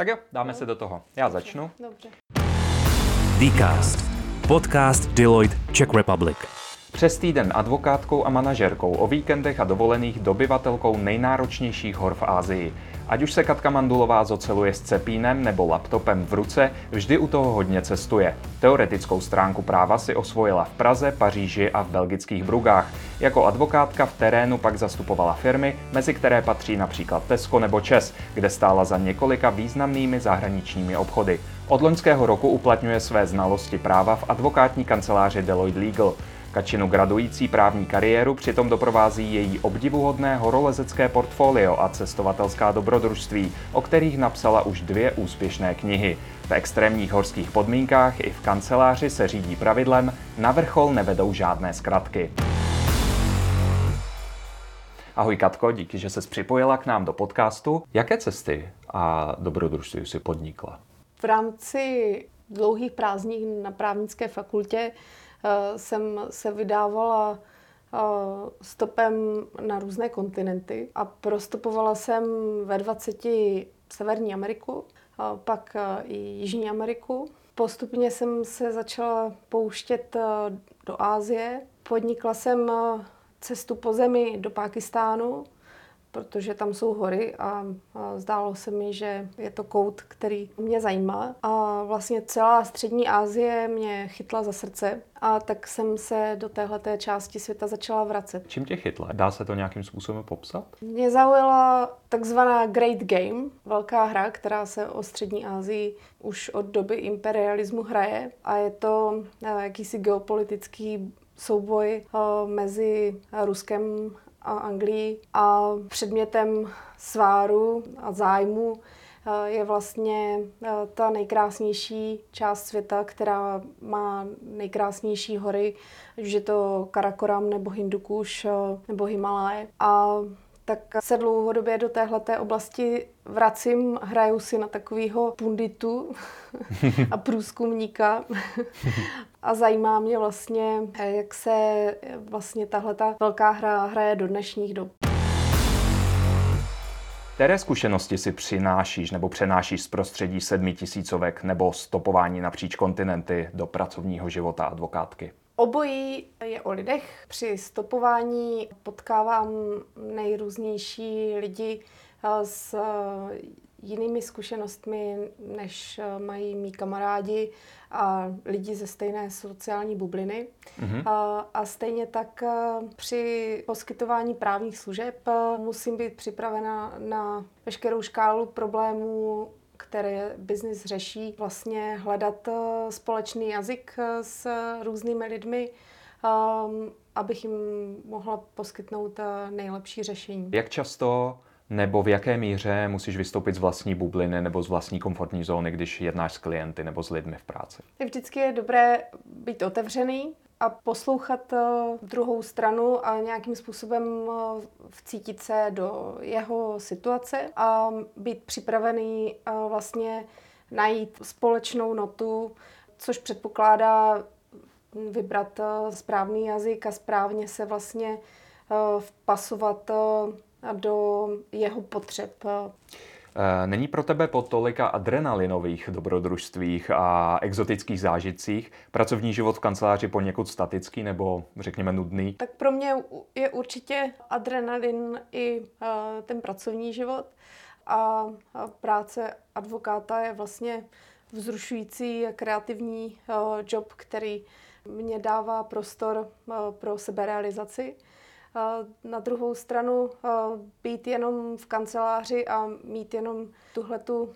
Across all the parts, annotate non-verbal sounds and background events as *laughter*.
Tak jo, dáme no. se do toho. Já Dobře. začnu. Dobře. Dcast. Podcast Deloitte Czech Republic. Přes týden advokátkou a manažerkou, o víkendech a dovolených dobyvatelkou nejnáročnějších hor v Ázii. Ať už se Katka Mandulová zoceluje s cepínem nebo laptopem v ruce, vždy u toho hodně cestuje. Teoretickou stránku práva si osvojila v Praze, Paříži a v belgických Brugách. Jako advokátka v terénu pak zastupovala firmy, mezi které patří například Tesco nebo Čes, kde stála za několika významnými zahraničními obchody. Od loňského roku uplatňuje své znalosti práva v advokátní kanceláři Deloitte Legal. Kačinu gradující právní kariéru přitom doprovází její obdivuhodné horolezecké portfolio a cestovatelská dobrodružství, o kterých napsala už dvě úspěšné knihy. V extrémních horských podmínkách i v kanceláři se řídí pravidlem na vrchol nevedou žádné zkratky. Ahoj Katko, díky, že se připojila k nám do podcastu. Jaké cesty a dobrodružství si podnikla? V rámci dlouhých prázdnin na právnické fakultě jsem se vydávala eh, stopem na různé kontinenty a prostopovala jsem ve 20 Severní Ameriku, pak eh, i Jižní Ameriku. Postupně jsem se začala pouštět do Ázie. Podnikla jsem cestu po zemi do Pákistánu, protože tam jsou hory a, a zdálo se mi, že je to kout, který mě zajímá. A vlastně celá střední Asie mě chytla za srdce a tak jsem se do téhle části světa začala vracet. Čím tě chytla? Dá se to nějakým způsobem popsat? Mě zaujala takzvaná Great Game, velká hra, která se o střední Asii už od doby imperialismu hraje a je to eh, jakýsi geopolitický souboj eh, mezi Ruskem a Anglii a předmětem sváru a zájmu eh, je vlastně eh, ta nejkrásnější část světa, která má nejkrásnější hory, že je to Karakoram nebo Hindukuš eh, nebo Himalaj. A tak se dlouhodobě do téhleté oblasti vracím, hraju si na takového punditu *laughs* a průzkumníka a zajímá mě vlastně, jak se vlastně tahle velká hra hraje do dnešních dob. Které zkušenosti si přinášíš nebo přenášíš z prostředí sedmi tisícovek nebo stopování napříč kontinenty do pracovního života advokátky? Obojí je o lidech. Při stopování potkávám nejrůznější lidi eh, s eh, jinými zkušenostmi, než eh, mají mý kamarádi a lidi ze stejné sociální bubliny. Mm-hmm. A, a stejně tak při poskytování právních služeb musím být připravena na veškerou škálu problémů, které biznis řeší, vlastně hledat eh, společný jazyk eh, s různými lidmi, ehm, abych jim mohla poskytnout eh, nejlepší řešení. Jak často nebo v jaké míře musíš vystoupit z vlastní bubliny nebo z vlastní komfortní zóny, když jednáš s klienty nebo s lidmi v práci? Vždycky je dobré být otevřený a poslouchat druhou stranu a nějakým způsobem vcítit se do jeho situace a být připravený vlastně najít společnou notu, což předpokládá vybrat správný jazyk a správně se vlastně vpasovat do jeho potřeb. Eh, není pro tebe po tolika adrenalinových dobrodružstvích a exotických zážitcích pracovní život v kanceláři poněkud statický nebo řekněme nudný? Tak pro mě je určitě adrenalin i uh, ten pracovní život a, práce advokáta je vlastně vzrušující kreativní uh, job, který mě dává prostor pro seberealizaci. Na druhou stranu být jenom v kanceláři a mít jenom tuhletu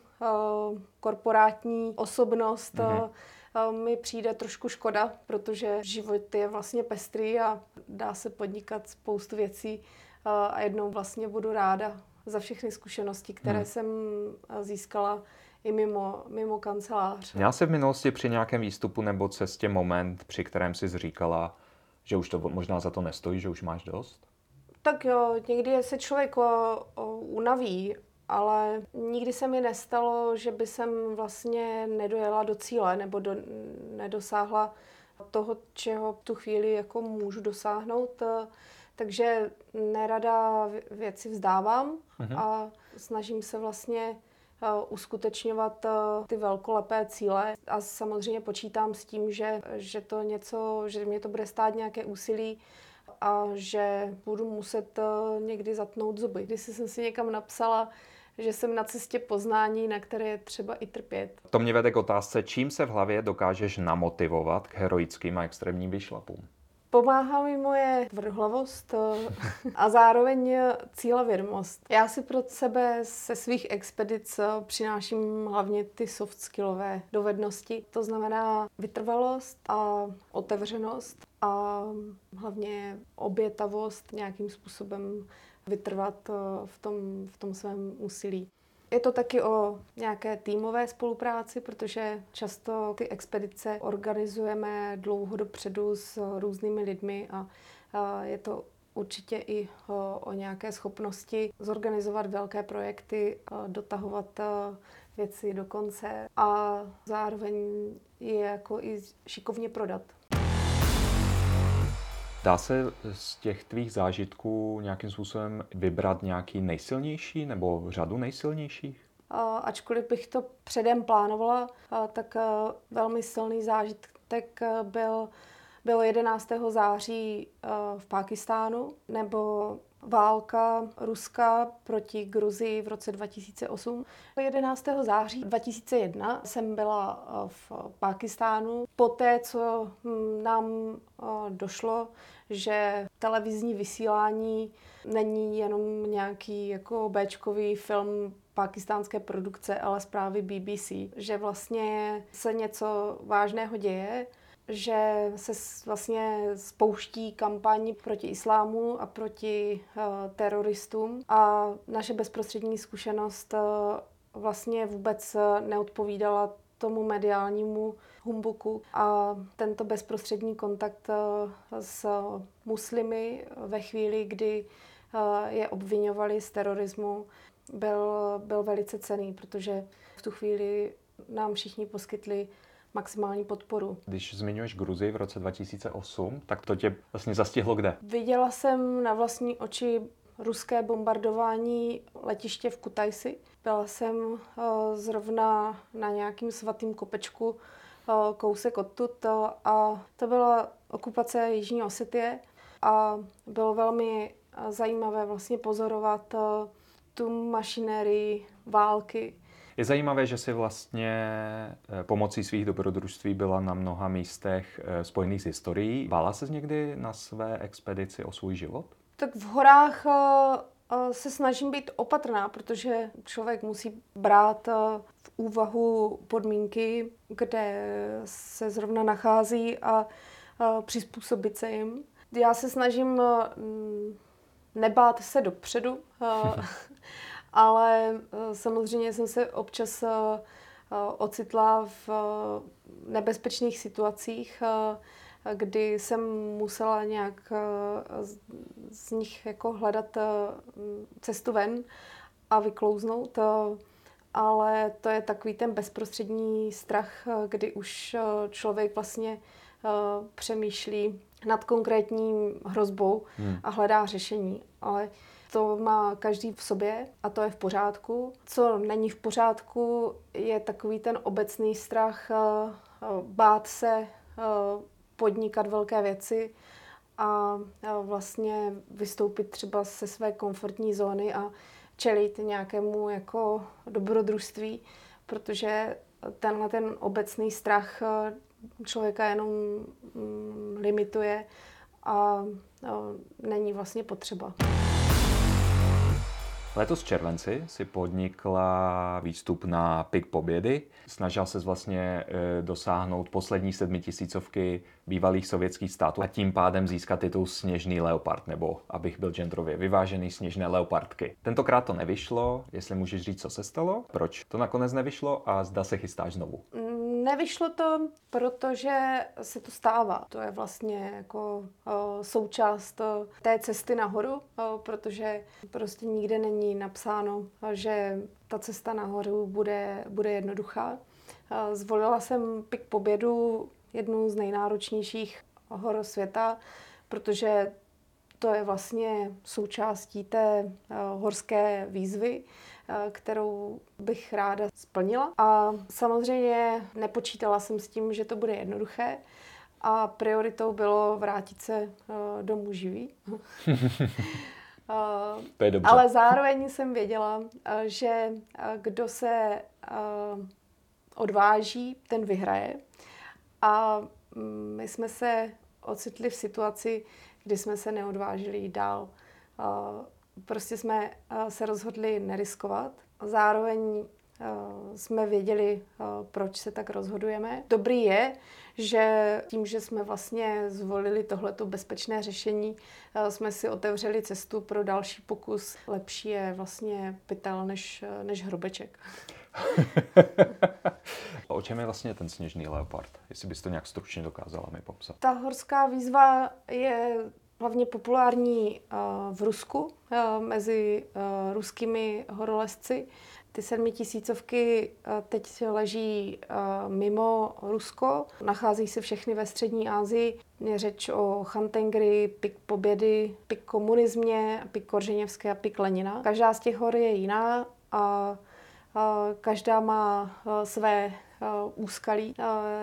korporátní osobnost mm-hmm. mi přijde trošku škoda, protože život je vlastně pestrý a dá se podnikat spoustu věcí a jednou vlastně budu ráda za všechny zkušenosti, které hmm. jsem získala i mimo, mimo kancelář. Měla jsi v minulosti při nějakém výstupu nebo cestě moment, při kterém jsi zříkala, že už to možná za to nestojí, že už máš dost? Tak jo, někdy se člověk o, o, unaví, ale nikdy se mi nestalo, že by jsem vlastně nedojela do cíle nebo do, nedosáhla toho, čeho v tu chvíli jako můžu dosáhnout. Takže nerada věci vzdávám mm-hmm. a snažím se vlastně uskutečňovat ty velkolepé cíle a samozřejmě počítám s tím, že, že to něco, že mě to bude stát nějaké úsilí a že budu muset někdy zatnout zuby. Když jsem si někam napsala, že jsem na cestě poznání, na které je třeba i trpět. To mě vede k otázce, čím se v hlavě dokážeš namotivovat k heroickým a extrémním vyšlapům? Pomáhá mi moje tvrdohlavost eh, *laughs* a zároveň cílevědomost. Já si pro sebe se svých expedic eh, přináším hlavně ty soft skillové dovednosti. To znamená vytrvalost a otevřenost a hlavně obětavost nějakým způsobem vytrvat eh, v tom, v tom svém úsilí. Je to taky o nějaké týmové spolupráci, protože často ty expedice organizujeme dlouho dopředu s různými lidmi a je to určitě i o, nějaké schopnosti zorganizovat velké projekty, dotahovat věci do konce a zároveň je jako i šikovně prodat. Dá se z těch tvých zážitků nějakým způsobem vybrat nějaký nejsilnější nebo řadu nejsilnějších? Ačkoliv bych to předem plánovala, tak velmi silný zážitek byl, byl 11. září v Pákistánu, nebo válka Ruska proti Gruzii v roce 2008. 11. září 2001 jsem byla v Pákistánu. Poté, co hm, nám došlo, že televizní vysílání není jenom nějaký jako Bčkový film pakistánské produkce, ale zprávy BBC, že vlastně se něco vážného děje, že se vlastně spouští kampaň proti islámu a proti uh, teroristům. A naše bezprostřední zkušenost uh, vlastně vůbec neodpovídala tomu mediálnímu humbuku. A tento bezprostřední kontakt s muslimy ve chvíli, kdy je obvinovali z terorismu, byl, byl velice cený, protože v tu chvíli nám všichni poskytli maximální podporu. Když zmiňuješ Gruzii v roce 2008, tak to tě vlastně zastihlo kde? Viděla jsem na vlastní oči ruské bombardování letiště v Kutajsi. Byla jsem uh, zrovna na nějakým svatým kopečku uh, kousek odtud uh, a to byla okupace Jižní Osetie a bylo velmi zajímavé vlastně pozorovat tu mašinérii války, je zajímavé, že si vlastně eh, pomocí svých dobrodružství byla na mnoha místech eh, spojených s historií. Bála se někdy na své expedici o svůj život? Tak v horách eh, se snažím být opatrná, protože člověk musí brát v úvahu podmínky, kde se zrovna nachází a přizpůsobit se jim. Já se snažím nebát se dopředu, *laughs* ale eh, samozřejmě jsem se občas eh, eh, ocitla v nebezpečných situacích, kdy jsem musela nějak z nich jako hledat cestu ven a vyklouznout. Ale to je takový ten bezprostřední strach, kdy už člověk vlastně přemýšlí nad konkrétní hrozbou hmm. a hledá řešení. Ale to má každý v sobě a to je v pořádku. Co není v pořádku, je takový ten obecný strach eh, eh, bát se eh, podnikat velké věci a vlastně vystoupit třeba ze své komfortní zóny a čelit nějakému jako dobrodružství, protože tenhle ten obecný strach člověka jenom mm, limituje a není vlastně potřeba. Letos v červenci si podnikla výstup na Pik Pobědy. Snažila se vlastně e, dosáhnout poslední sedmitisícovky bývalých sovětských států a tím pádem získat titul Sněžný leopard, nebo abych byl genderově vyvážený, Sněžné leopardky. Tentokrát to nevyšlo, jestli můžeš říct, co se stalo, proč to nakonec nevyšlo a zda se chystáš znovu. Nevyšlo to, protože se to stává. To je vlastně jako součást té cesty nahoru, protože prostě nikde není napsáno, že ta cesta nahoru bude, bude jednoduchá. Zvolila jsem Pik Pobědu, jednu z nejnáročnějších hor světa, protože to je vlastně součástí té horské výzvy, kterou bych ráda splnila. A samozřejmě nepočítala jsem s tím, že to bude jednoduché. A prioritou bylo vrátit se domů živý. *laughs* to je dobře. Ale zároveň jsem věděla, že kdo se odváží, ten vyhraje. A mm, my jsme se ocitli v situaci, kdy jsme se neodvážili jít dál. Prostě jsme se rozhodli neriskovat. Zároveň jsme věděli, proč se tak rozhodujeme. Dobrý je, že tím, že jsme vlastně zvolili tohleto bezpečné řešení, jsme si otevřeli cestu pro další pokus. Lepší je vlastně pytel než, než hrobeček. *laughs* o čem je vlastně ten sněžný leopard? Jestli bys to nějak stručně dokázala mi popsat. Ta horská výzva je hlavně populární v Rusku mezi ruskými horolezci. Ty sedmitisícovky teď leží mimo Rusko, nachází se všechny ve střední Asii. Je řeč o Chantengry, pik Pobědy, pik komunismě, pik Korženěvské a pik Lenina. Každá z těch hor je jiná a každá má své úskalí.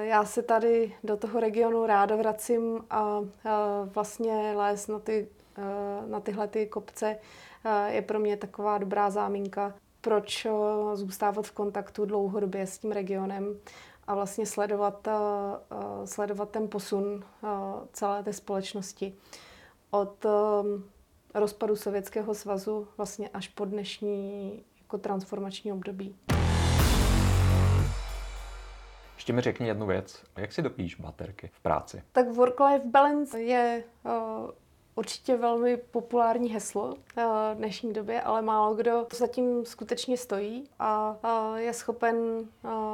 Já se tady do toho regionu ráda vracím a vlastně lézt na, ty, na tyhle ty kopce je pro mě taková dobrá záminka, proč zůstávat v kontaktu dlouhodobě s tím regionem a vlastně sledovat, sledovat ten posun celé té společnosti. Od rozpadu Sovětského svazu vlastně až po dnešní jako transformační období. Ještě mi řekni jednu věc. Jak si dopíš baterky v práci? Tak work-life balance je uh, určitě velmi populární heslo uh, v dnešní době, ale málo kdo zatím skutečně stojí a uh, je schopen uh,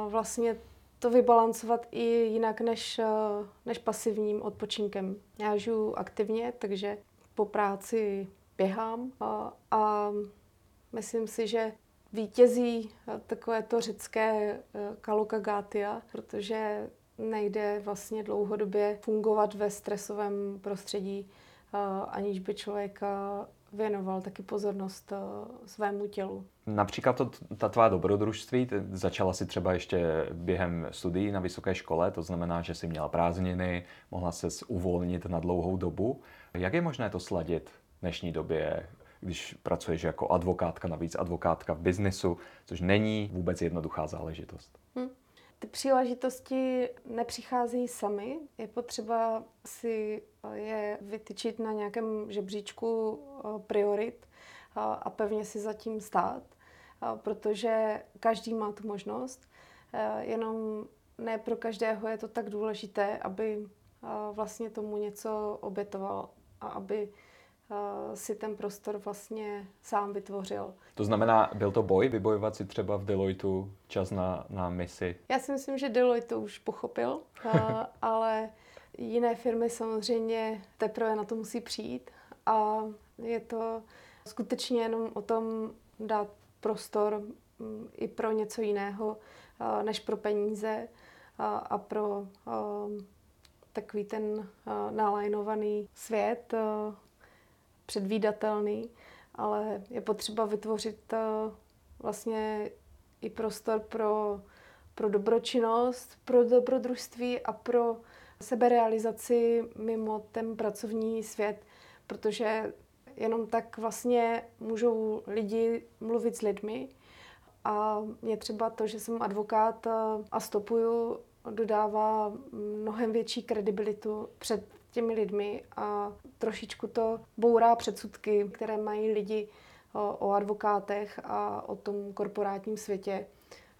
vlastně to vybalancovat i jinak než, uh, než pasivním odpočinkem. Já žiju aktivně, takže po práci běhám uh, a myslím si, že vítězí eh, takové to řecké eh, kalokagatia, protože nejde vlastně dlouhodobě fungovat ve stresovém prostředí, eh, aniž by člověk věnoval taky pozornost svému tělu. Například to, ta tvá dobrodružství, začala si třeba ještě během studií na vysoké škole, to znamená, že si měla prázdniny, mohla se uvolnit na dlouhou dobu. Jak je možné to sladit v dnešní době? Když pracuješ jako advokátka, navíc advokátka v biznesu, což není vůbec jednoduchá záležitost. Hmm. Ty příležitosti nepřicházejí sami. Je potřeba si je vytyčit na nějakém žebříčku eh, priorit a pevně si zatím stát, protože každý má tu možnost, eh, jenom ne pro každého je to tak důležité, aby vlastně tomu něco obětoval a aby Eh, si ten prostor vlastně sám vytvořil. To znamená, byl to boj vybojovat si třeba v Deloitu čas na, na misi? Já si myslím, že Deloitte to už pochopil, eh, *laughs* ale jiné firmy samozřejmě teprve na to musí přijít a je to skutečně jenom o tom dát prostor mm, i pro něco jiného eh, než pro peníze a pro takový ten nalajnovaný svět, předvídatelný, ale je potřeba vytvořit eh, vlastně i prostor pro, pro dobročinnost, pro dobrodružství a pro seberealizaci mimo ten pracovní svět, protože jenom tak vlastně můžou lidi mluvit s lidmi. A mě třeba to, že jsem advokát eh, a stopuju, dodává mnohem větší kredibilitu před těmi lidmi a trošičku to bourá předsudky, které mají lidi o, advokátech a o tom korporátním světě.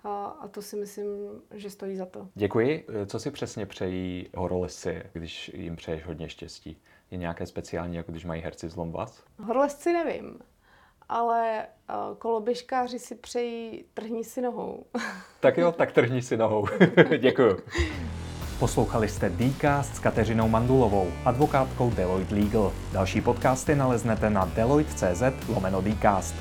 A, a to si myslím, že stojí za to. Děkuji. Co si přesně přejí horolesci, když jim přeješ hodně štěstí? Je nějaké speciální, jako když mají herci zlom vás? Horolezci nevím, ale koloběžkáři si přejí trhni si nohou. tak jo, tak trhni si nohou. *laughs* Děkuji. *laughs* Poslouchali jste Dcast s Kateřinou Mandulovou, advokátkou Deloitte Legal. Další podcasty naleznete na deloitte.cz lomeno Dcast.